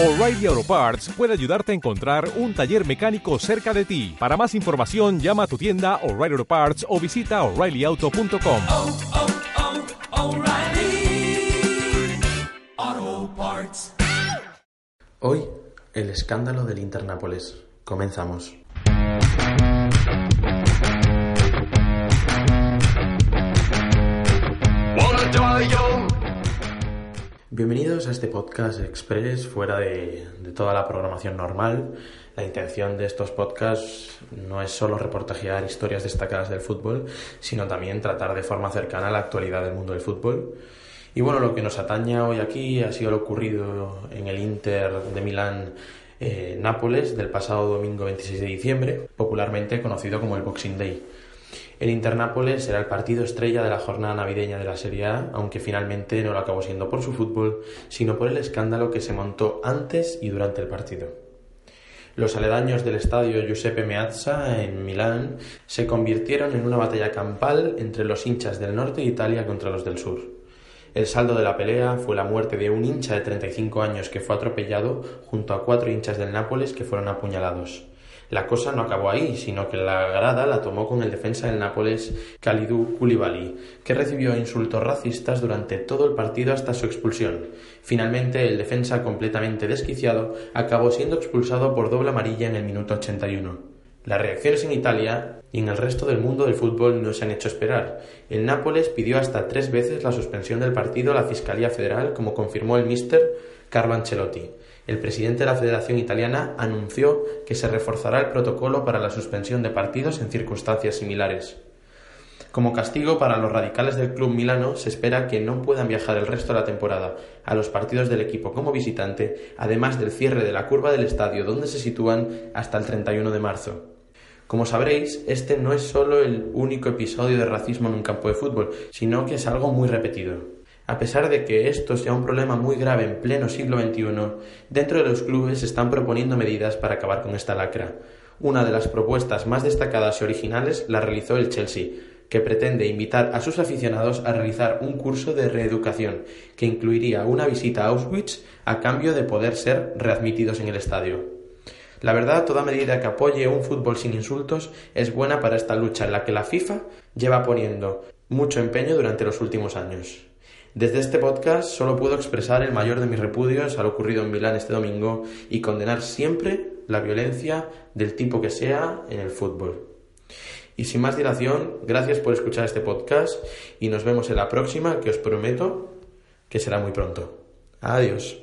O'Reilly Auto Parts puede ayudarte a encontrar un taller mecánico cerca de ti. Para más información, llama a tu tienda O'Reilly Auto Parts o visita oreillyauto.com. oh, oh, Parts. Hoy, el escándalo del Internápoles. Comenzamos. Bienvenidos a este podcast express fuera de, toda la programación normal. La intención de estos podcasts no es solo reportajear historias destacadas del fútbol, sino también tratar de forma cercana la actualidad del mundo del fútbol. Y bueno, lo que nos ataña hoy aquí ha sido lo ocurrido en el Inter de Milán eh, del pasado domingo 26 de diciembre, popularmente conocido como el Boxing Day. El Inter-Nápoles era el partido estrella de la jornada navideña de la Serie A, aunque finalmente no lo acabó siendo por su fútbol, sino por el escándalo que se montó antes y durante el partido. Los aledaños del estadio Giuseppe Meazza en Milán se convirtieron en una batalla campal entre los hinchas del norte de Italia contra los del sur. El saldo de la pelea fue la muerte de un hincha de 35 años que fue atropellado junto a cuatro hinchas del Nápoles que fueron apuñalados. La cosa no acabó ahí, sino que la grada la tomó con el defensa del Nápoles, Kalidou Koulibaly, que recibió insultos racistas durante todo el partido hasta su expulsión. Finalmente, el defensa, completamente desquiciado, acabó siendo expulsado por doble amarilla en el minuto 81. Las reacciones en Italia y en el resto del mundo del fútbol no se han hecho esperar. El Nápoles pidió hasta tres veces la suspensión del partido a la Fiscalía Federal, como confirmó el míster Carlo Ancelotti. El presidente de la Federación Italiana anunció que se reforzará el protocolo para la suspensión de partidos en circunstancias similares. Como castigo para los radicales del club milano, se espera que no puedan viajar el resto de la temporada a los partidos del equipo como visitante, además del cierre de la curva del estadio donde se sitúan hasta el 31 de marzo. Como sabréis, este no es solo el único episodio de racismo en un campo de fútbol, sino que es algo muy repetido. A pesar de que esto sea un problema muy grave en pleno siglo XXI, dentro de los clubes se están proponiendo medidas para acabar con esta lacra. Una de las propuestas más destacadas y originales la realizó el Chelsea, que pretende invitar a sus aficionados a realizar un curso de reeducación que incluiría una visita a Auschwitz a cambio de poder ser readmitidos en el estadio. La verdad, toda medida que apoye un fútbol sin insultos es buena para esta lucha en la que la FIFA lleva poniendo mucho empeño durante los últimos años. Desde este podcast solo puedo expresar el mayor de mis repudios a lo ocurrido en Milán este domingo y condenar siempre la violencia del tipo que sea en el fútbol. Y sin más dilación, gracias por escuchar este podcast y nos vemos en la próxima que os prometo que será muy pronto. Adiós.